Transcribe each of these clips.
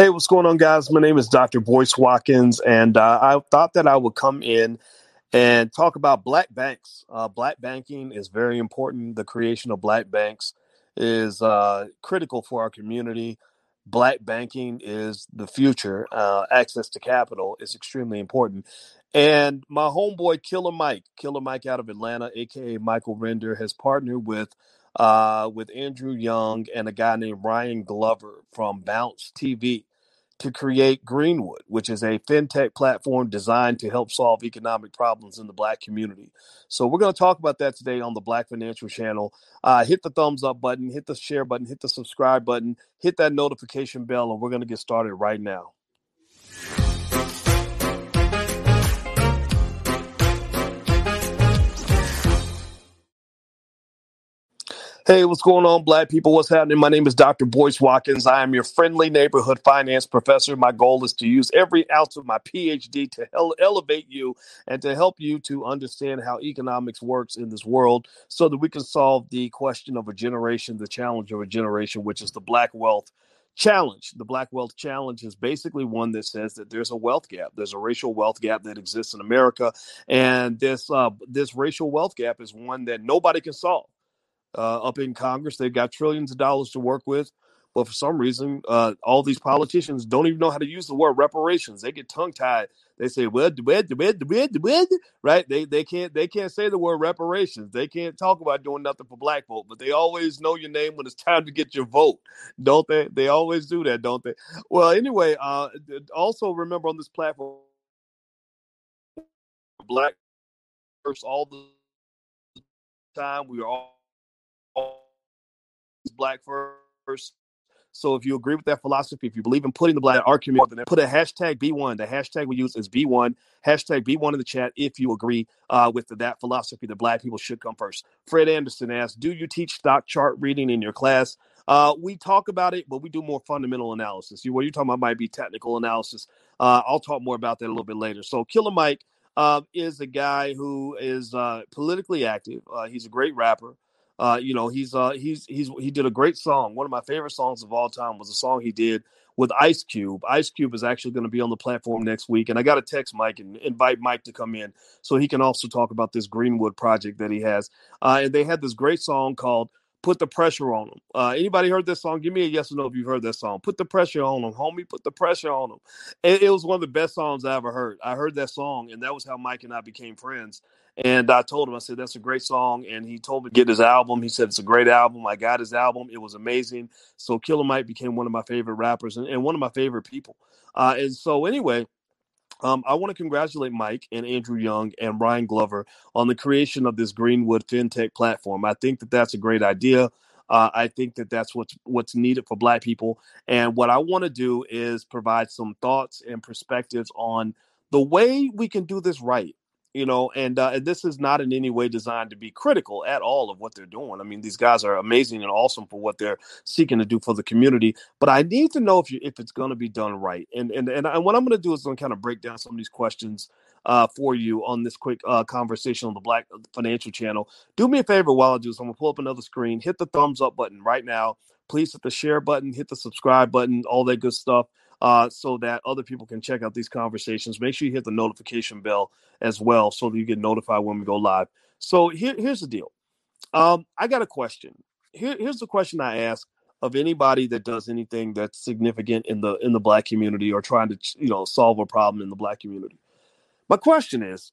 Hey, what's going on, guys? My name is Dr. Boyce Watkins, and uh, I thought that I would come in and talk about black banks. Uh, black banking is very important. The creation of black banks is uh, critical for our community. Black banking is the future. Uh, access to capital is extremely important. And my homeboy, Killer Mike, Killer Mike out of Atlanta, aka Michael Render, has partnered with uh, with Andrew Young and a guy named Ryan Glover from Bounce TV to create Greenwood, which is a fintech platform designed to help solve economic problems in the Black community. So, we're going to talk about that today on the Black Financial Channel. Uh, hit the thumbs up button, hit the share button, hit the subscribe button, hit that notification bell, and we're going to get started right now. Hey, what's going on, black people? What's happening? My name is Dr. Boyce Watkins. I am your friendly neighborhood finance professor. My goal is to use every ounce of my PhD to ele- elevate you and to help you to understand how economics works in this world so that we can solve the question of a generation, the challenge of a generation, which is the black wealth challenge. The Black Wealth Challenge is basically one that says that there's a wealth gap. There's a racial wealth gap that exists in America, and this uh, this racial wealth gap is one that nobody can solve uh, up in Congress. They've got trillions of dollars to work with. But for some reason, uh, all these politicians don't even know how to use the word reparations. They get tongue tied. They say "well, right? They they can't they can't say the word reparations. They can't talk about doing nothing for black folk, but they always know your name when it's time to get your vote, don't they? They always do that, don't they? Well, anyway, uh, also remember on this platform, black first all the time. We are all black first. So if you agree with that philosophy, if you believe in putting the black argument, then put a hashtag B1. The hashtag we use is B1. Hashtag B1 in the chat if you agree uh, with the, that philosophy that black people should come first. Fred Anderson asks, do you teach stock chart reading in your class? Uh, we talk about it, but we do more fundamental analysis. You, what you're talking about might be technical analysis. Uh, I'll talk more about that a little bit later. So Killer Mike uh, is a guy who is uh, politically active. Uh, he's a great rapper. Uh, you know, he's uh, he's he's he did a great song. One of my favorite songs of all time was a song he did with Ice Cube. Ice Cube is actually going to be on the platform next week, and I got to text Mike and invite Mike to come in so he can also talk about this Greenwood project that he has. Uh, and they had this great song called put the pressure on them. Uh, anybody heard this song? Give me a yes or no if you've heard that song. Put the pressure on them, homie. Put the pressure on them. It, it, was one of the best songs I ever heard. I heard that song, and that was how Mike and I became friends. And I told him, I said, that's a great song. And he told me to get his album. He said, it's a great album. I got his album. It was amazing. So Killer Mike became one of my favorite rappers and, and one of my favorite people. Uh, and so, anyway, um, I want to congratulate Mike and Andrew Young and Ryan Glover on the creation of this Greenwood FinTech platform. I think that that's a great idea. Uh, I think that that's what's what's needed for Black people. And what I want to do is provide some thoughts and perspectives on the way we can do this right you know and uh, this is not in any way designed to be critical at all of what they're doing. I mean these guys are amazing and awesome for what they're seeking to do for the community but i need to know if you if it's going to be done right. And and and, what i'm going to do is I'm going to kind of break down some of these questions uh, for you on this quick uh, conversation on the black financial channel. Do me a favor while i do this i'm going to pull up another screen hit the thumbs up button right now. Please hit the share button hit the subscribe button all that good stuff uh, so that other people can check out these conversations. Make sure you hit the notification bell as well so that you get notified when we go live. So here, here's the deal. Um, I got a question. Here, here's the question I ask of anybody that does anything that's significant in the in the black community or trying to you know solve a problem in the black community. My question is,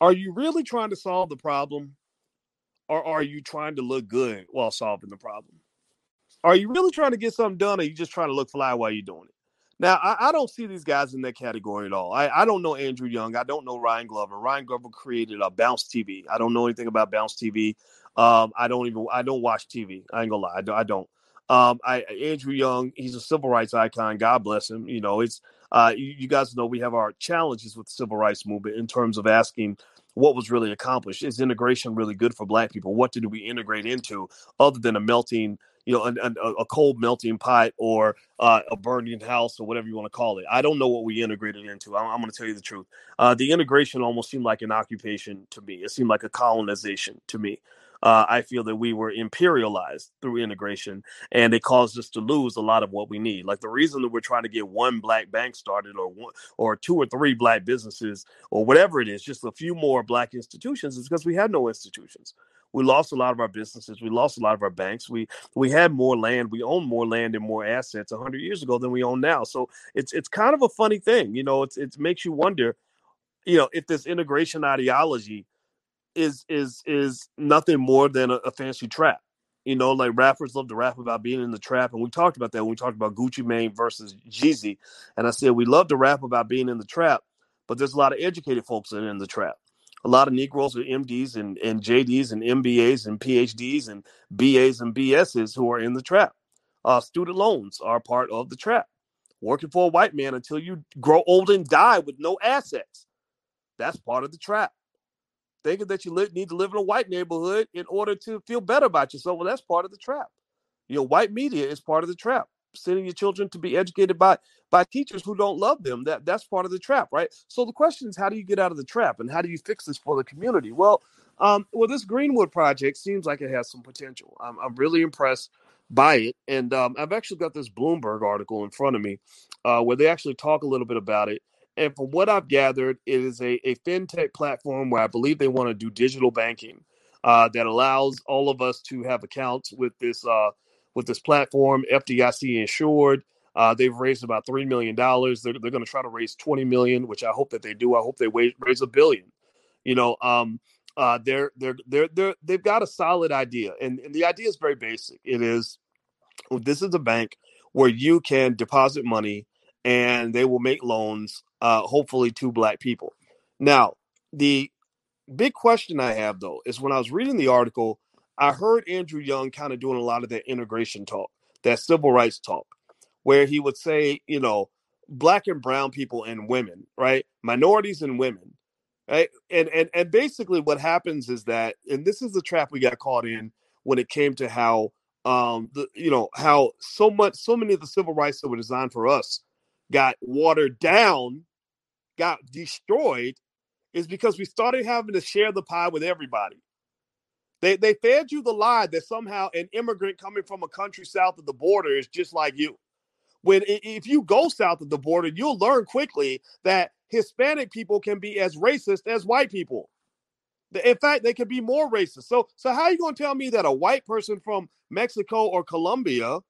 are you really trying to solve the problem or are you trying to look good while solving the problem? Are you really trying to get something done or are you just trying to look fly while you're doing it? Now, I, I, don't see these guys in that category at all. I, I, don't know Andrew Young. I don't know Ryan Glover. Ryan Glover created a Bounce TV. I don't know anything about Bounce TV. Um, I don't even I don't watch TV. I ain't gonna lie. I, I don't. Um, I Andrew Young. He's a civil rights icon. God bless him. You know, it's uh, you, you guys know we have our challenges with the civil rights movement in terms of asking what was really accomplished. Is integration really good for Black people? What did we integrate into other than a melting you know, a, a cold melting pot or uh, a burning house or whatever you want to call it. I don't know what we integrated into. I'm, I'm going to tell you the truth. Uh, the integration almost seemed like an occupation to me. It seemed like a colonization to me. uh, I feel that we were imperialized through integration, and it caused us to lose a lot of what we need. Like the reason that we're trying to get one black bank started, or one, or two or three black businesses, or whatever it is, just a few more black institutions, is because we had no institutions. We lost a lot of our businesses. We lost a lot of our banks. We we had more land. We owned more land and more assets 100 years ago than we own now. So it's it's kind of a funny thing, you know. It's it makes you wonder, you know, if this integration ideology is is is nothing more than a, a, fancy trap. You know, like rappers love to rap about being in the trap, and we talked about that when we talked about Gucci Mane versus Jeezy. And I said we love to rap about being in the trap, but there's a lot of educated folks are in the trap. A lot of Negroes are MDs and, and JDs and MBAs and PhDs and BAs and BSs who are in the trap. Uh, student loans are part of the trap. Working for a white man until you grow old and die with no assets. That's part of the trap thinking that you need to live in a white neighborhood in order to feel better about yourself. Well, that's part of the trap. You know, white media is part of the trap. Sending your children to be educated by by teachers who don't love them. That that's part of the trap, right? So the question is, how do you get out of the trap, and how do you fix this for the community? Well, um, well, this Greenwood project seems like it has some potential. I'm, I'm really impressed by it, and um, I've actually got this Bloomberg article in front of me uh, where they actually talk a little bit about it. And from what I've gathered, it is a, a fintech platform where I believe they want to do digital banking uh, that allows all of us to have accounts with this uh, with this platform, FDIC insured. Uh, they've raised about three million dollars. They're, they're going to try to raise twenty million, which I hope that they do. I hope they raise, raise a billion. You know, um, uh, they're they're they're they're they've got a solid idea, and, and the idea is very basic. It is this is a bank where you can deposit money and they will make loans, uh, hopefully to black people. Now, the big question I have though is when I was reading the article, I heard Andrew Young kind of doing a lot of that integration talk, that civil rights talk, where he would say, you know, black and brown people and women, right? Minorities and women. Right. And and and basically what happens is that, and this is the trap we got caught in when it came to how um the you know how so much so many of the civil rights that were designed for us got watered down, got destroyed, is because we started having to share the pie with everybody. They they fed you the lie that somehow an immigrant coming from a country south of the border is just like you. When if you go south of the border, you'll learn quickly that Hispanic people can be as racist as white people. In fact, they can be more racist. So, so how are you going to tell me that a white person from Mexico or Colombia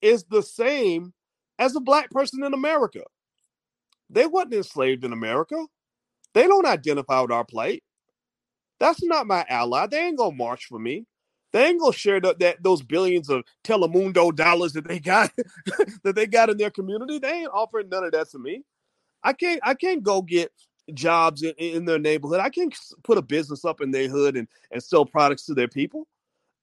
is the same as a black person in America. They wasn't enslaved in America. They don't identify with our plight. That's not my ally. They ain't gonna march for me. They ain't gonna share the, that those billions of Telemundo dollars that they got that they got in their community. They ain't offering none of that to me. I can't I can't go get jobs in, in their neighborhood. I can't put a business up in their hood and, and sell products to their people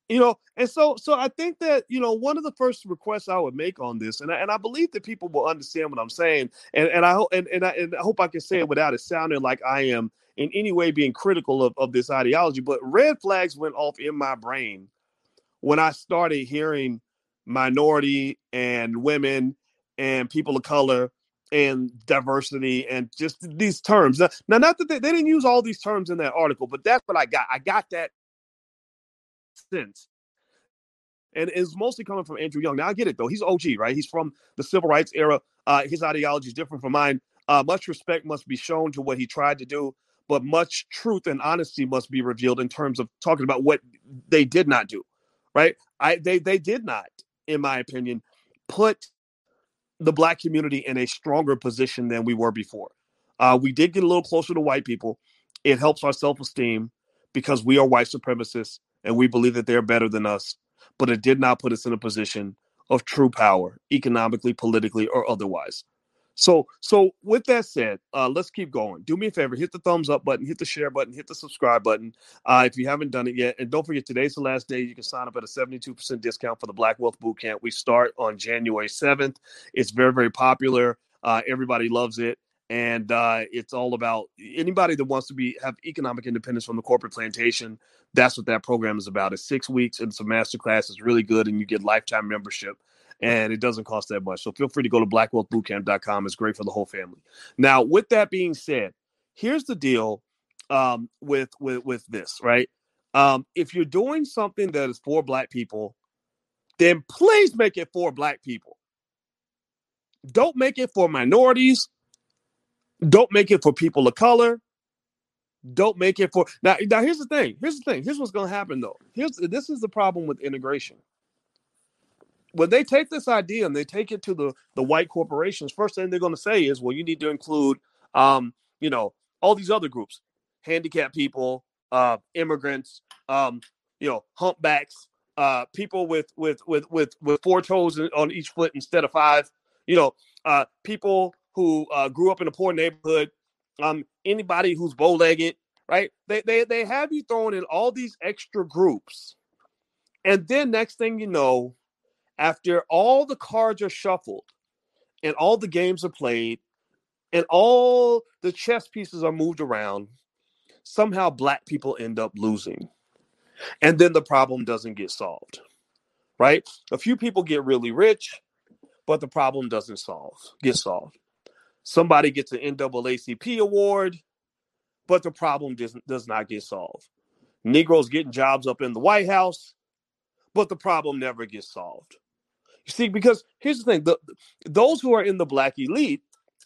you know and so so i think that you know one of the first requests i would make on this and I, and I believe that people will understand what i'm saying and and i hope and, and, I, and I hope i can say it without it sounding like i am in any way being critical of, of this ideology but red flags went off in my brain when i started hearing minority and women and people of color and diversity and just these terms now, now not that they, they didn't use all these terms in that article but that's what i got i got that sense. And it's mostly coming from Andrew Young. Now I get it though; he's OG, right? He's from the civil rights era. Uh, his ideology is different from mine. Uh, much respect must be shown to what he tried to do, but much truth and honesty must be revealed in terms of talking about what they did not do. Right? I they they did not, in my opinion, put the black community in a stronger position than we were before. Uh, we did get a little closer to white people. It helps our self esteem because we are white supremacists and we believe that they're better than us, but it did not put us in a position of true power, economically, politically, or otherwise. So, so with that said, uh, let's keep going. Do me a favor, hit the thumbs up button, hit the share button, hit the subscribe button uh, if you haven't done it yet. And don't forget, today's the last day you can sign up at a 72% discount for the Black Wealth Bootcamp. We start on January 7th. It's very, very popular. Uh, everybody loves it and uh, it's all about anybody that wants to be have economic independence from the corporate plantation. That's what that program is about. It's six weeks and it's a master class. It's really good, and you get lifetime membership, and it doesn't cost that much. So feel free to go to blackwealthbootcamp.com. It's great for the whole family. Now, with that being said, here's the deal um, with with with this. Right, Um, if you're doing something that is for black people, then please make it for black people. Don't make it for minorities. Don't make it for people of color. Don't make it for now. Now here's the thing. Here's the thing. Here's what's going to happen though. Here's this is the problem with integration. When they take this idea and they take it to the the white corporations, first thing they're going to say is, well, you need to include, um, you know, all these other groups, handicapped people, uh, immigrants, um, you know, humpbacks, uh, people with with with with with four toes on each foot instead of five, you know, uh, people who uh, grew up in a poor neighborhood, um, anybody who's bow-legged, right? They they they have you throwing in all these extra groups, and then next thing you know, after all the cards are shuffled, and all the games are played, and all the chess pieces are moved around, somehow black people end up losing. And then the problem doesn't get solved, right? A few people get really rich, but the problem doesn't solve, get solved. Somebody gets an NAACP award, but the problem does, does not get solved. Negroes getting jobs up in the White House, but the problem never gets solved. See, because here's the thing: the, those who are in the black elite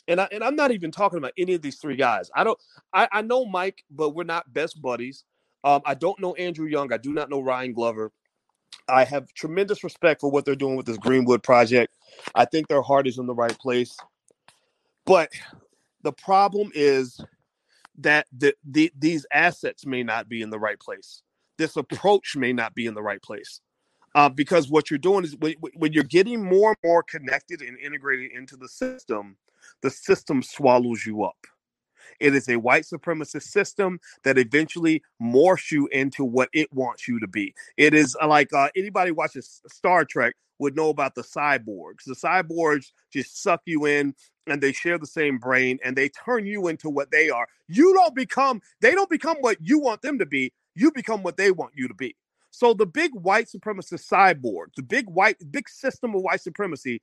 and I and I'm not even talking about any of these three guys. I don't. I, I know Mike, but we're not best buddies. Um, I don't know Andrew Young. I do not know Ryan Glover. I have tremendous respect for what they're doing with this Greenwood project. I think their heart is in the right place. But the problem is that the, the, these assets may not be in the right place. This approach may not be in the right place. Uh, because what you're doing is when, when you're getting more and more connected and integrated into the system, the system swallows you up. It is a white supremacist system that eventually morphs you into what it wants you to be. It is uh, like uh, anybody watches Star Trek would know about the cyborgs. The cyborgs just suck you in and they share the same brain and they turn you into what they are. You don't become, they don't become what you want them to be. You become what they want you to be. So the big white supremacist cyborg, the big white, big system of white supremacy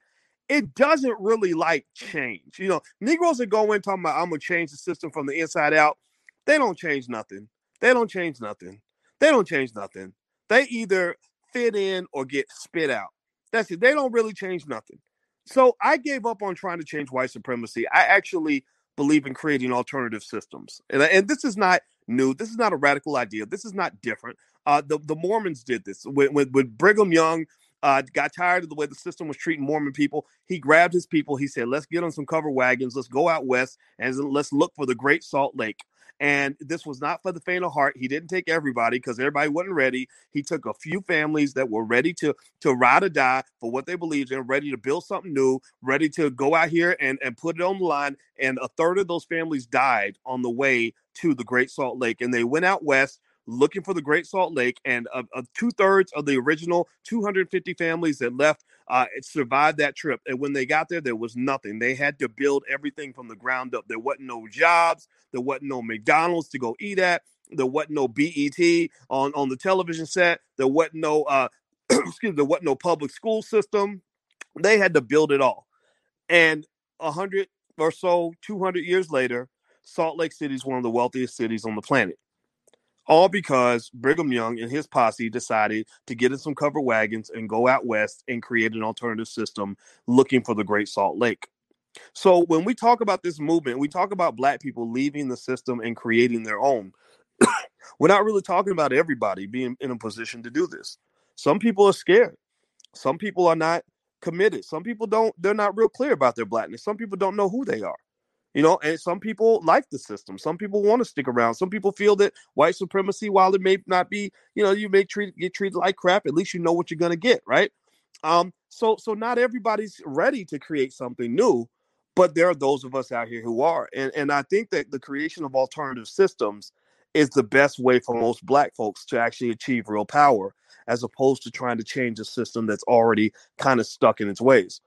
it doesn't really like change. You know, Negroes that go in talking about I'm gonna change the system from the inside out, they don't change nothing. They don't change nothing. They don't change nothing. They either fit in or get spit out. That's it. They don't really change nothing. So I gave up on trying to change white supremacy. I actually believe in creating alternative systems. And, and this is not new. This is not a radical idea. This is not different. Uh, the, the Mormons did this. When, when, when Brigham Young uh, got tired of the way the system was treating Mormon people. He grabbed his people. He said, "Let's get on some cover wagons. Let's go out west and let's look for the Great Salt Lake." And this was not for the faint of heart. He didn't take everybody because everybody wasn't ready. He took a few families that were ready to to ride or die for what they believed in, ready to build something new, ready to go out here and, and put it on the line. And a third of those families died on the way to the Great Salt Lake. And they went out west looking for the Great Salt Lake, and uh, uh, two thirds of the original 250 families that left uh, survived that trip. And when they got there, there was nothing. They had to build everything from the ground up. There wasn't no jobs. There wasn't no McDonald's to go eat at. There wasn't no BET on on the television set. There wasn't no uh, excuse me, there wasn't no public school system. They had to build it all. And a hundred or so, 200 years later, Salt Lake City is one of the wealthiest cities on the planet all because Brigham Young and his posse decided to get in some covered wagons and go out west and create an alternative system looking for the Great Salt Lake. So when we talk about this movement, we talk about black people leaving the system and creating their own. We're not really talking about everybody being in a position to do this. Some people are scared. Some people are not committed. Some people don't they're not real clear about their blackness. Some people don't know who they are. You know, and some people like the system. Some people want to stick around. Some people feel that white supremacy, while it may not be, you know, you may treat get treated like crap. At least you know what you're gonna get, right? Um, so so not everybody's ready to create something new, but there are those of us out here who are. And and I think that the creation of alternative systems is the best way for most black folks to actually achieve real power, as opposed to trying to change a system that's already kind of stuck in its ways.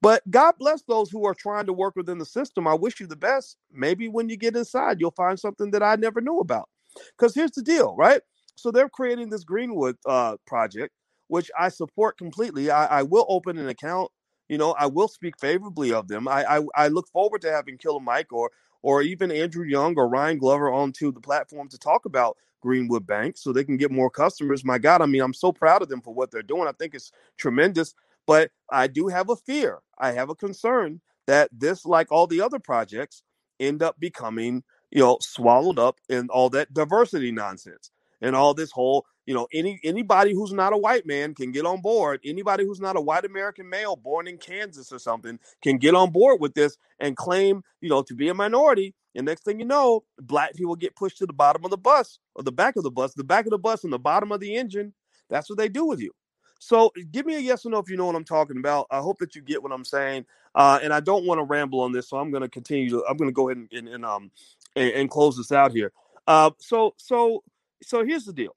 But God bless those who are trying to work within the system. I wish you the best. Maybe when you get inside, you'll find something that I never knew about. Because here's the deal, right? So they're creating this Greenwood uh, project, which I support completely. I, I, will open an account. You know, I will speak favorably of them. I, I, I look forward to having Killer Mike or or even Andrew Young or Ryan Glover onto the platform to talk about Greenwood Bank so they can get more customers. My God, I mean, I'm so proud of them for what they're doing. I think it's tremendous. But I do have a fear. I have a concern that this, like all the other projects, end up becoming, you know, swallowed up in all that diversity nonsense and all this whole you know any anybody who's not a white man can get on board. Anybody who's not a white american male born in kansas or something can get on board with this and claim you know to be a minority. And next thing you know black people get pushed to the bottom of the bus or the back of the bus the back of the bus and the bottom of the engine. That's what they do with you so give me a yes or no if you know what i'm talking about i hope that you get what i'm saying uh, and i don't want to ramble on this so i'm going to continue i'm going to go ahead and, and, and um and, and, close this out here uh, so so so here's the deal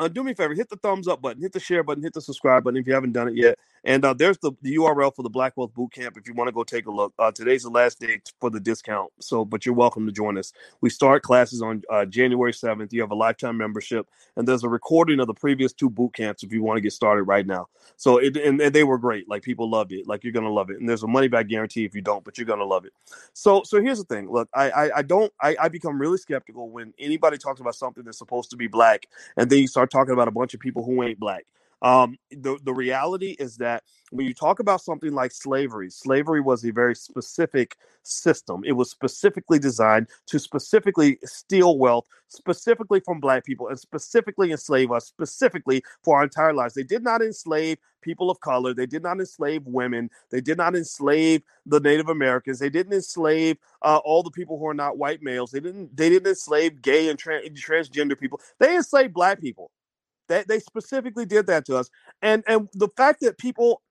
uh, do me a favor, hit the thumbs up button, hit the share button, hit the subscribe button if you haven't done it yet. And uh, there's the, the URL for the Black Wealth Bootcamp if you want to go take a look. Uh, today's the last day for the discount, so but you're welcome to join us. We start classes on uh, January 7th. You have a lifetime membership, and there's a recording of the previous two boot camps if you want to get started right now. So it and, and they were great. Like people loved it. Like you're gonna love it. And there's a money back guarantee if you don't, but you're gonna love it. So so here's the thing. Look, I I, I don't I, I become really skeptical when anybody talks about something that's supposed to be black, and then you start talking about a bunch of people who ain't black. Um, the the reality is that when you talk about something like slavery, slavery was a very specific system. It was specifically designed to specifically steal wealth, specifically from black people, and specifically enslave us, specifically for our entire lives. They did not enslave people of color. They did not enslave women. They did not enslave the Native Americans. They didn't enslave uh, all the people who are not white males. They didn't. They didn't enslave gay and tra- transgender people. They enslaved black people. They, they specifically did that to us. And and the fact that people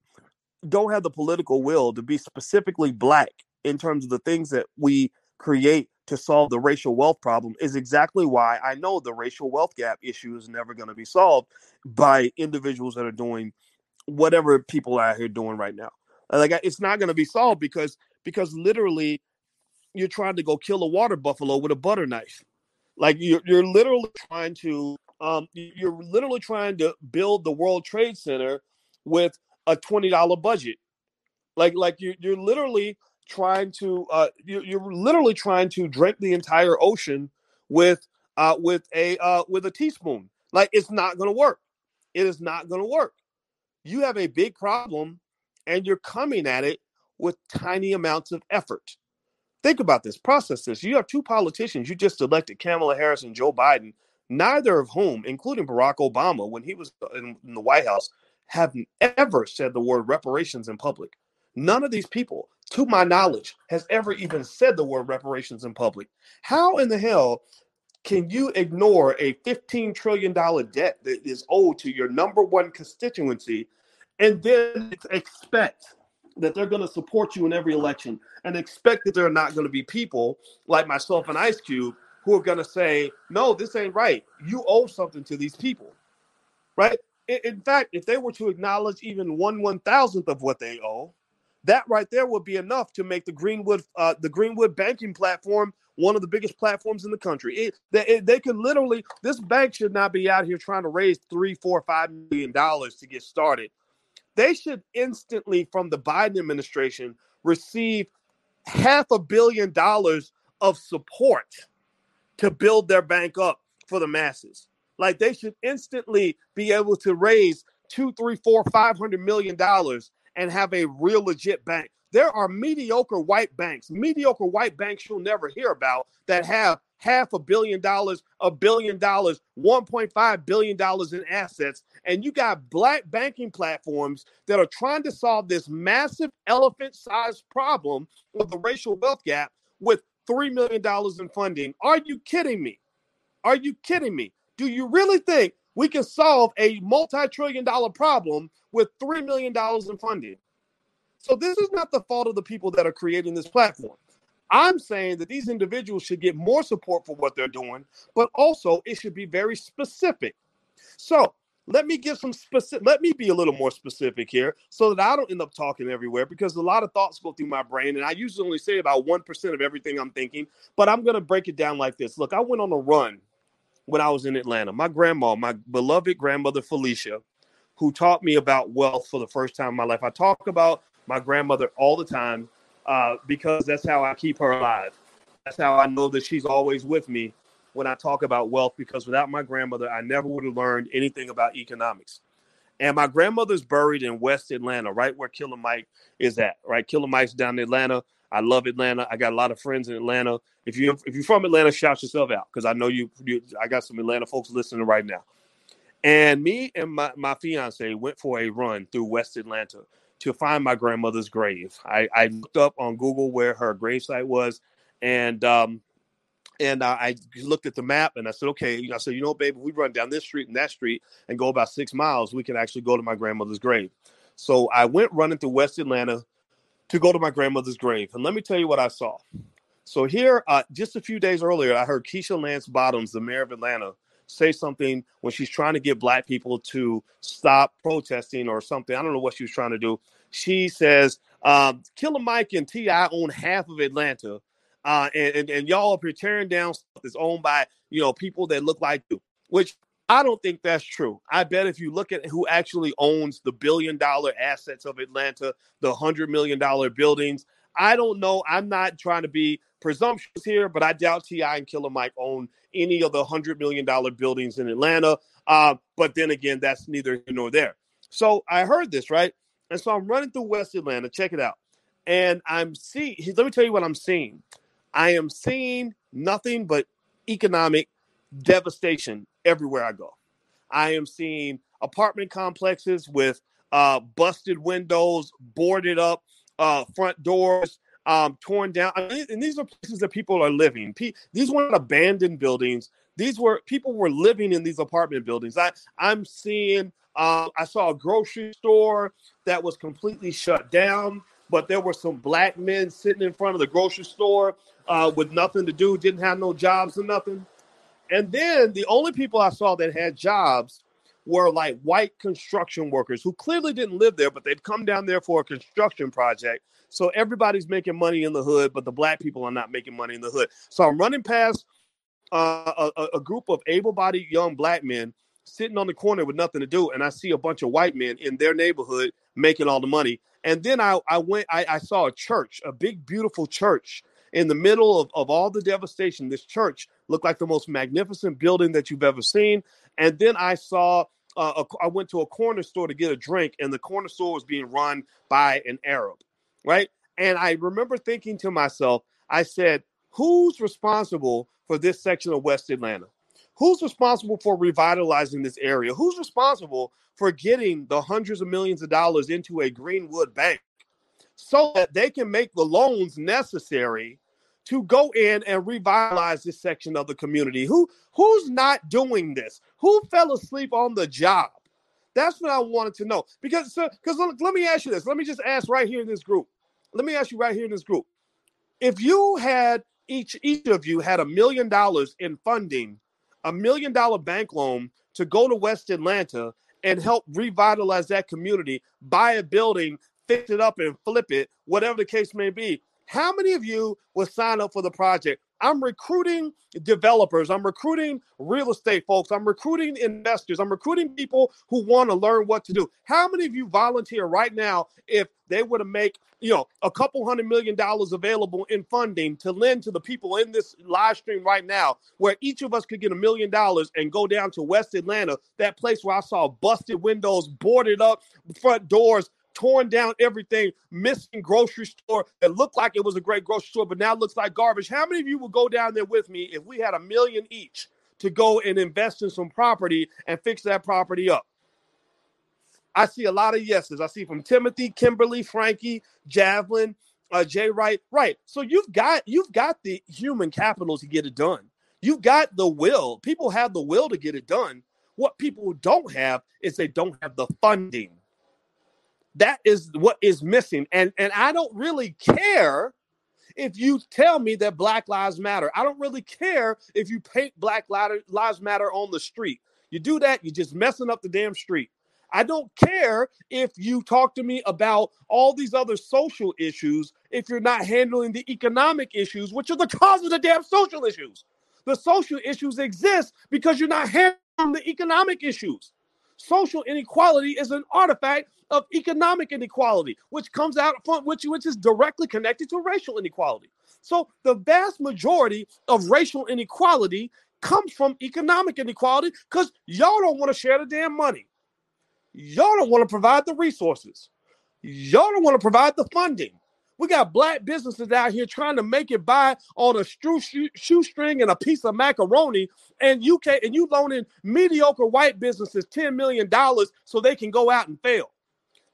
don't have the political will to be specifically black in terms of the things that we create to solve the racial wealth problem is exactly why I know the racial wealth gap issue is never going to be solved by individuals that are doing whatever people are out here doing right now. Like it's not going to be solved because because literally you're trying to go kill a water buffalo with a butter knife. Like you're you're literally trying to um, you're literally trying to build the World Trade Center with a twenty dollar budget. Like like you you're literally trying to uh, you, you're literally trying to drink the entire ocean with uh, with a uh, with a teaspoon. Like it's not going to work. It is not going to work. You have a big problem, and you're coming at it with tiny amounts of effort. Think about this. Process this. You have two politicians. You just elected Kamala Harris and Joe Biden neither of whom, including Barack Obama, when he was uh, in, in the White House, have ever said the word reparations in public. None of these people, to my knowledge, has ever even said the word reparations in public. How in the hell can you ignore a $15 trillion debt that is owed to your number one constituency and then expect that they're going to support you in every election and expect that there are not going to be people like myself and Ice Cube who are going to say, no, this ain't right. You owe something to these people, right? In, fact, if they were to acknowledge even one one thousandth of what they owe, that right there would be enough to make the Greenwood uh, the Greenwood banking platform one of the biggest platforms in the country. It, they, it, they could literally this bank should not be out here trying to raise three, four, five million dollars to get started. They should instantly from the Biden administration receive half a billion dollars of support to build their bank up for the masses. Like they should instantly be able to raise two, three, four, five hundred million dollars and have a real legit bank. There are mediocre white banks, mediocre white banks you'll never hear about that have half a billion dollars, a billion dollars, $1.5 billion in assets. And you got black banking platforms that are trying to solve this massive elephant sized problem of the racial wealth gap with $3 million in funding. Are you kidding me? Are you kidding me? Do you really think we can solve a multi trillion dollar problem with $3 million in funding? So, this is not the fault of the people that are creating this platform. I'm saying that these individuals should get more support for what they're doing, but also it should be very specific. So, let me give some specific let me be a little more specific here so that i don't end up talking everywhere because a lot of thoughts go through my brain and i usually only say about 1% of everything i'm thinking but i'm going to break it down like this. Look i went on a run when i was in atlanta. My grandma my beloved grandmother felicia who taught me about wealth for the first time in my life. I talk about my grandmother all the time uh, because that's how i keep her alive. That's how i know that she's always with me when I talk about wealth because without my grandmother, I never would have learned anything about economics. And my grandmother's buried in West Atlanta, right where Killer Mike is at. Right, Killer Mike's down in Atlanta. I love Atlanta. I got a lot of friends in Atlanta. If you if you're from Atlanta, shout yourself out because I know you, you. I got some Atlanta folks listening right now. And me and my, my fiance went for a run through West Atlanta to find my grandmother's grave. I, I looked up on Google where her gravesite was, and um, and uh, I looked at the map and I said, okay, I said, you know, baby, we run down this street and that street and go about six miles, we can actually go to my grandmother's grave. So I went running through West Atlanta to go to my grandmother's grave. And let me tell you what I saw. So here, uh, just a few days earlier, I heard Keisha Lance Bottoms, the mayor of Atlanta, say something when she's trying to get black people to stop protesting or something. I don't know what she was trying to do. She says, um, Killer Mike and T.I. own half of Atlanta. Uh, and, and, and y'all up here tearing down stuff that's owned by, you know, people that look like you, which I don't think that's true. I bet if you look at who actually owns the billion dollar assets of Atlanta, the hundred million dollar buildings, I don't know. I'm not trying to be presumptuous here, but I doubt T.I. and Killer Mike own any of the hundred million dollar buildings in Atlanta. Uh, but then again, that's neither here nor there. So I heard this right, and so I'm running through West Atlanta. Check it out, and I'm seeing. Let me tell you what I'm seeing. I am seeing nothing but economic devastation everywhere I go. I am seeing apartment complexes with uh, busted windows, boarded up uh, front doors, um, torn down. I mean, and these are places that people are living. P- these weren't abandoned buildings. These were people were living in these apartment buildings. I I'm seeing. Uh, I saw a grocery store that was completely shut down, but there were some black men sitting in front of the grocery store uh, with nothing to do, didn't have no jobs or nothing. And then the only people I saw that had jobs were like white construction workers who clearly didn't live there, but they'd come down there for a construction project. So everybody's making money in the hood, but the black people are not making money in the hood. So I'm running past uh, a, a group of able bodied young black men sitting on the corner with nothing to do. And I see a bunch of white men in their neighborhood making all the money. And then I, I went, I, I saw a church, a big, beautiful church in the middle of, of all the devastation, this church looked like the most magnificent building that you've ever seen. And then I saw, uh, a, I went to a corner store to get a drink, and the corner store was being run by an Arab, right? And I remember thinking to myself, I said, who's responsible for this section of West Atlanta? Who's responsible for revitalizing this area? Who's responsible for getting the hundreds of millions of dollars into a Greenwood bank? So that they can make the loans necessary to go in and revitalize this section of the community. Who who's not doing this? Who fell asleep on the job? That's what I wanted to know. Because because so, let me ask you this. Let me just ask right here in this group. Let me ask you right here in this group. If you had each each of you had a million dollars in funding, a million dollar bank loan to go to West Atlanta and help revitalize that community, buy a building fix it up and flip it, whatever the case may be. How many of you will sign up for the project? I'm recruiting developers. I'm recruiting real estate folks. I'm recruiting investors. I'm recruiting people who want to learn what to do. How many of you volunteer right now if they were to make, you know, a couple hundred million dollars available in funding to lend to the people in this live stream right now, where each of us could get a million dollars and go down to West Atlanta, that place where I saw busted windows, boarded up front doors, torn down everything, missing grocery store that looked like it was a great grocery store, but now looks like garbage. How many of you would go down there with me if we had a million each to go and invest in some property and fix that property up? I see a lot of yeses. I see from Timothy, Kimberly, Frankie, Javelin, uh, Jay Wright. Right. So you've got you've got the human capital to get it done. You've got the will. People have the will to get it done. What people don't have is they don't have the funding. That is what is missing. And and I don't really care if you tell me that Black Lives Matter. I don't really care if you paint Black Lives Matter on the street. You do that, you're just messing up the damn street. I don't care if you talk to me about all these other social issues if you're not handling the economic issues, which are the cause of the damn social issues. The social issues exist because you're not handling the economic issues. Social inequality is an artifact of economic inequality, which comes out from which, which is directly connected to racial inequality. So the vast majority of racial inequality comes from economic inequality because y'all don't want to share the damn money. Y'all don't want to provide the resources. Y'all don't want to provide the funding. We got black businesses out here trying to make it by on a shoestring and a piece of macaroni, and you can and you loaning mediocre white businesses ten million dollars so they can go out and fail.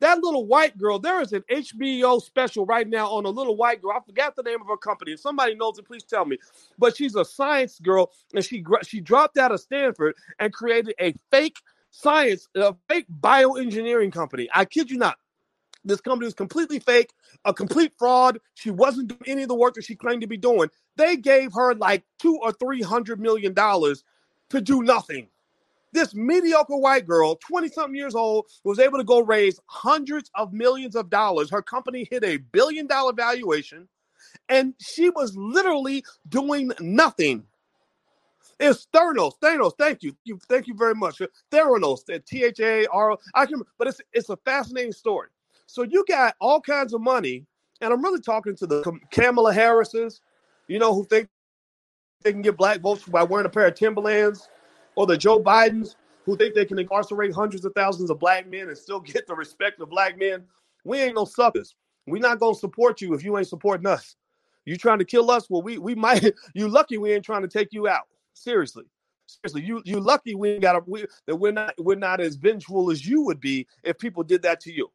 That little white girl, there is an HBO special right now on a little white girl. I forgot the name of her company. If somebody knows it, please tell me. But she's a science girl, and she she dropped out of Stanford and created a fake science, a fake bioengineering company. I kid you not. This company was completely fake, a complete fraud. She wasn't doing any of the work that she claimed to be doing. They gave her like two or three hundred million dollars to do nothing. This mediocre white girl, 20 something years old, was able to go raise hundreds of millions of dollars. Her company hit a billion dollar valuation, and she was literally doing nothing. It's Theranos. Theranos. Thank you. Thank you very much. Theranos. T H A R. I can. But it's it's a fascinating story. So you got all kinds of money, and I'm really talking to the Kamala Harrises, you know, who think they can get black votes by wearing a pair of Timberlands, or the Joe Bidens who think they can incarcerate hundreds of thousands of black men and still get the respect of black men. We ain't no suckers. We're not gonna support you if you ain't supporting us. You trying to kill us? Well, we we might. You lucky we ain't trying to take you out. Seriously, seriously. You you lucky we got a, we, that we're not we're not as vengeful as you would be if people did that to you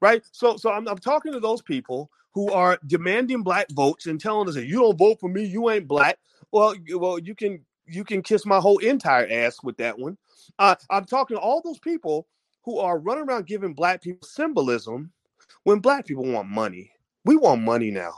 right? So, so I'm, I'm talking to those people who are demanding black votes and telling us that you don't vote for me, you ain't black. Well, well, you can you can kiss my whole entire ass with that one. Uh, I'm talking to all those people who are running around giving black people symbolism when black people want money. We want money now.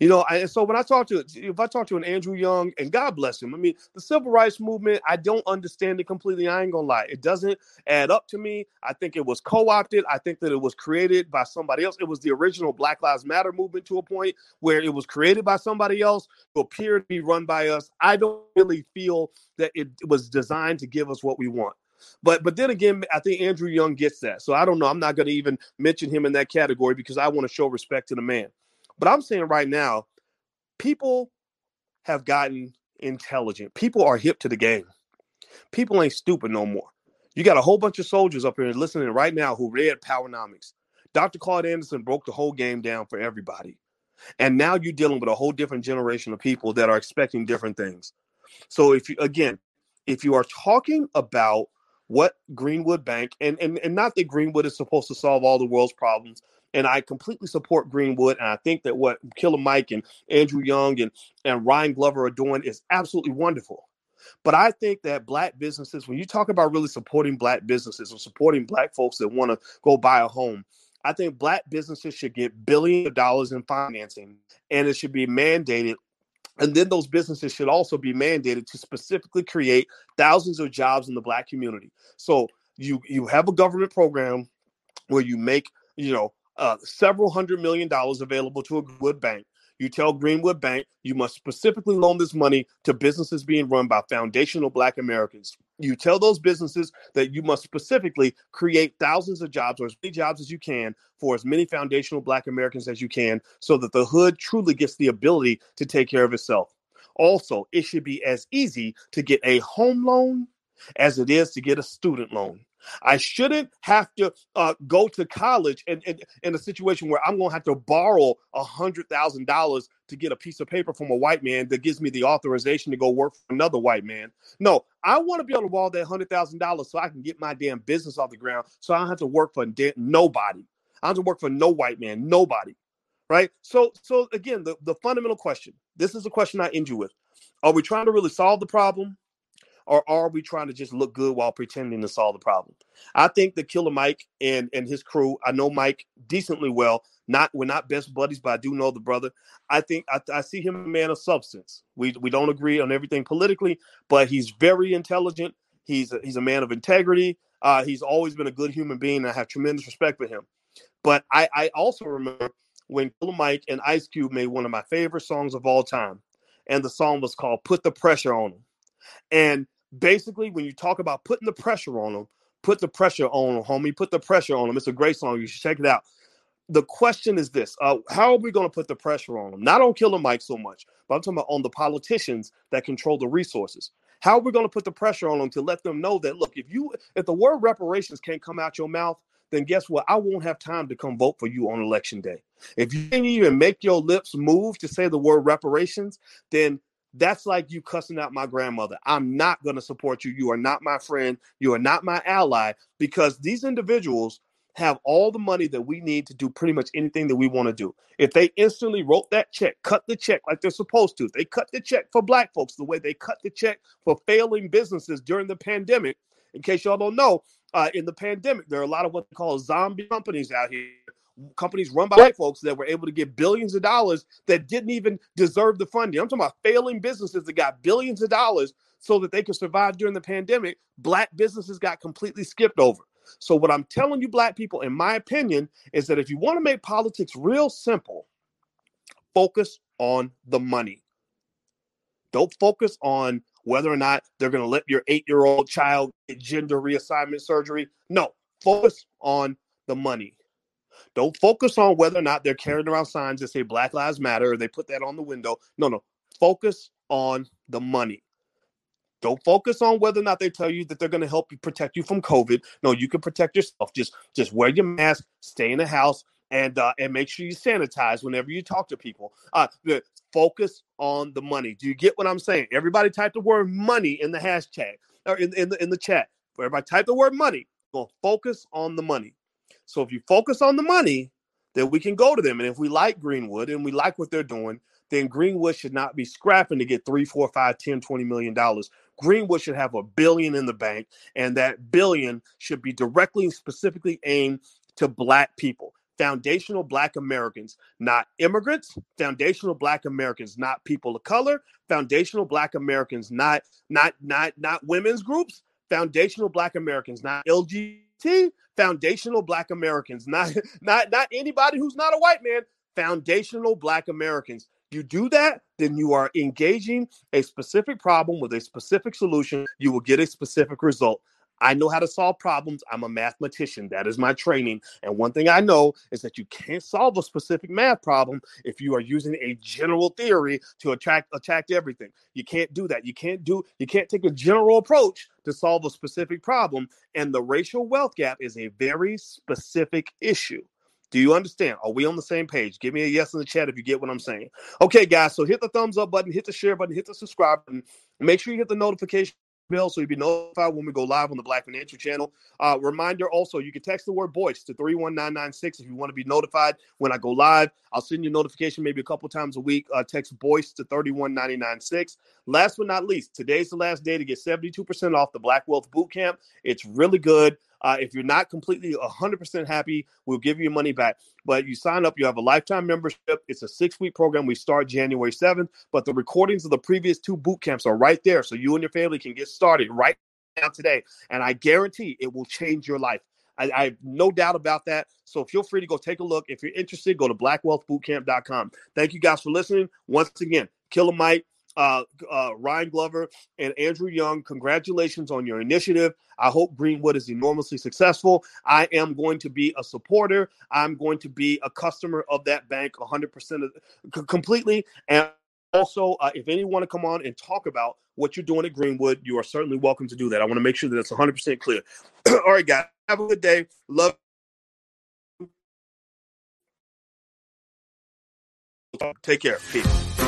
You know, and so when I talk to if I talk to an Andrew Young, and God bless him, I mean the civil rights movement, I don't understand it completely. I ain't gonna lie, it doesn't add up to me. I think it was co-opted. I think that it was created by somebody else. It was the original Black Lives Matter movement to a point where it was created by somebody else to appear to be run by us. I don't really feel that it was designed to give us what we want. But but then again, I think Andrew Young gets that. So I don't know. I'm not going to even mention him in that category because I want to show respect to the man. But I'm saying right now, people have gotten intelligent. People are hip to the game. People ain't stupid no more. You got a whole bunch of soldiers up here listening right now who read Powernomics. Dr. Claude Anderson broke the whole game down for everybody. And now you're dealing with a whole different generation of people that are expecting different things. So if you again, if you are talking about what Greenwood Bank and, and and not that Greenwood is supposed to solve all the world's problems, and I completely support Greenwood. And I think that what Killer Mike and Andrew Young and, and Ryan Glover are doing is absolutely wonderful. But I think that black businesses, when you talk about really supporting black businesses or supporting black folks that want to go buy a home, I think black businesses should get billions of dollars in financing and it should be mandated. And then those businesses should also be mandated to specifically create thousands of jobs in the black community. So you you have a government program where you make, you know, uh, several hundred million dollars available to a Greenwood bank. You tell Greenwood Bank you must specifically loan this money to businesses being run by foundational Black Americans. You tell those businesses that you must specifically create thousands of jobs or as many jobs as you can for as many foundational Black Americans as you can so that the hood truly gets the ability to take care of itself. Also, it should be as easy to get a home loan as it is to get a student loan. I shouldn't have to uh, go to college and, in a situation where I'm going to have to borrow a hundred thousand dollars to get a piece of paper from a white man that gives me the authorization to go work for another white man. No, I want to be able to borrow that hundred thousand dollars so I can get my damn business off the ground. So I don't have to work for nobody. I don't have to work for no white man, nobody. Right. So, so again, the, the fundamental question. This is the question I end you with. Are we trying to really solve the problem? Or are we trying to just look good while pretending to solve the problem? I think the killer Mike and and his crew. I know Mike decently well. Not we're not best buddies, but I do know the brother. I think I, I see him a man of substance. We we don't agree on everything politically, but he's very intelligent. He's a, he's a man of integrity. Uh, he's always been a good human being. I have tremendous respect for him. But I, I also remember when Killer Mike and Ice Cube made one of my favorite songs of all time, and the song was called "Put the Pressure on Him." And basically, when you talk about putting the pressure on them, put the pressure on them, homie. Put the pressure on them. It's a great song. You should check it out. The question is this: uh, How are we going to put the pressure on them? Not on Killer Mike so much, but I'm talking about on the politicians that control the resources. How are we going to put the pressure on them to let them know that look, if you if the word reparations can't come out your mouth, then guess what? I won't have time to come vote for you on election day. If you can't even make your lips move to say the word reparations, then that's like you cussing out my grandmother. I'm not going to support you. You are not my friend. You are not my ally because these individuals have all the money that we need to do pretty much anything that we want to do. If they instantly wrote that check, cut the check like they're supposed to, they cut the check for black folks the way they cut the check for failing businesses during the pandemic. In case y'all don't know, uh, in the pandemic, there are a lot of what they call zombie companies out here companies run by white folks that were able to get billions of dollars that didn't even deserve the funding. I'm talking about failing businesses that got billions of dollars so that they could survive during the pandemic. Black businesses got completely skipped over. So, what I'm telling you, black people, in my opinion, is that if you want to make politics real simple, focus on the money. Don't focus on whether or not they're going to let your eight year old child get gender reassignment surgery. No, focus on the money. Don't focus on whether or not they're carrying around signs that say Black Lives Matter or they put that on the window. No, no. Focus on the money. Don't focus on whether or not they tell you that they're going to help you protect you from COVID. No, you can protect yourself. Just just wear your mask, stay in the house, and uh, and make sure you sanitize whenever you talk to people. Uh, focus on the money. Do you get what I'm saying? Everybody type the word money in the hashtag or in, in the in the chat. Everybody type the word money. Go focus on the money. So if you focus on the money, then we can go to them. And if we like Greenwood and we like what they're doing, then Greenwood should not be scrapping to get three, four, five, 10, 20 million dollars. Greenwood should have a billion in the bank, and that billion should be directly and specifically aimed to black people. Foundational black Americans, not immigrants, foundational black Americans, not people of color, foundational black Americans, not not not not women's groups, foundational black Americans, not LGBT, foundational black Americans, not not not anybody who's not a white man, foundational black Americans. You do that, then you are engaging a specific problem with a specific solution. You will get a specific result. I know how to solve problems. I'm a mathematician. That is my training. And one thing I know is that you can't solve a specific math problem if you are using a general theory to attract attack everything. You can't do that. You can't do you can't take a general approach to solve a specific problem. And the racial wealth gap is a very specific issue. Do you understand? Are we on the same page? Give me a yes in the chat if you get what I'm saying. Okay, guys. So hit the thumbs up button, hit the share button, hit the subscribe button. Make sure you hit the notification bell so you'll be notified when we go live on the Black Financial Channel. Uh, reminder also, you can text the word Boyce to 31996 if you want to be notified when I go live. I'll send you a notification maybe a couple times a week. Uh, text Boyce to 31996. Last but not least, today's the last day to get 72% off the Black Wealth Bootcamp. It's really good. Uh, if you're not completely 100% happy, we'll give you your money back. But you sign up, you have a lifetime membership. It's a six week program. We start January 7th, but the recordings of the previous two boot camps are right there. So you and your family can get started right now today. And I guarantee it will change your life. I, I, have no doubt about that. So feel free to go take a look. If you're interested, go to blackwealthbootcamp.com. Thank you guys for listening. Once again, Killer Mike, uh, uh, Ryan Glover and Andrew Young, congratulations on your initiative. I hope Greenwood is enormously successful. I am going to be a supporter. I'm going to be a customer of that bank 100% of, completely. And also, uh, if anyone want to come on and talk about what you're doing at Greenwood, you are certainly welcome to do that. I want to make sure that it's 100% clear. All right, guys, have a good day. Love. Take care. Peace.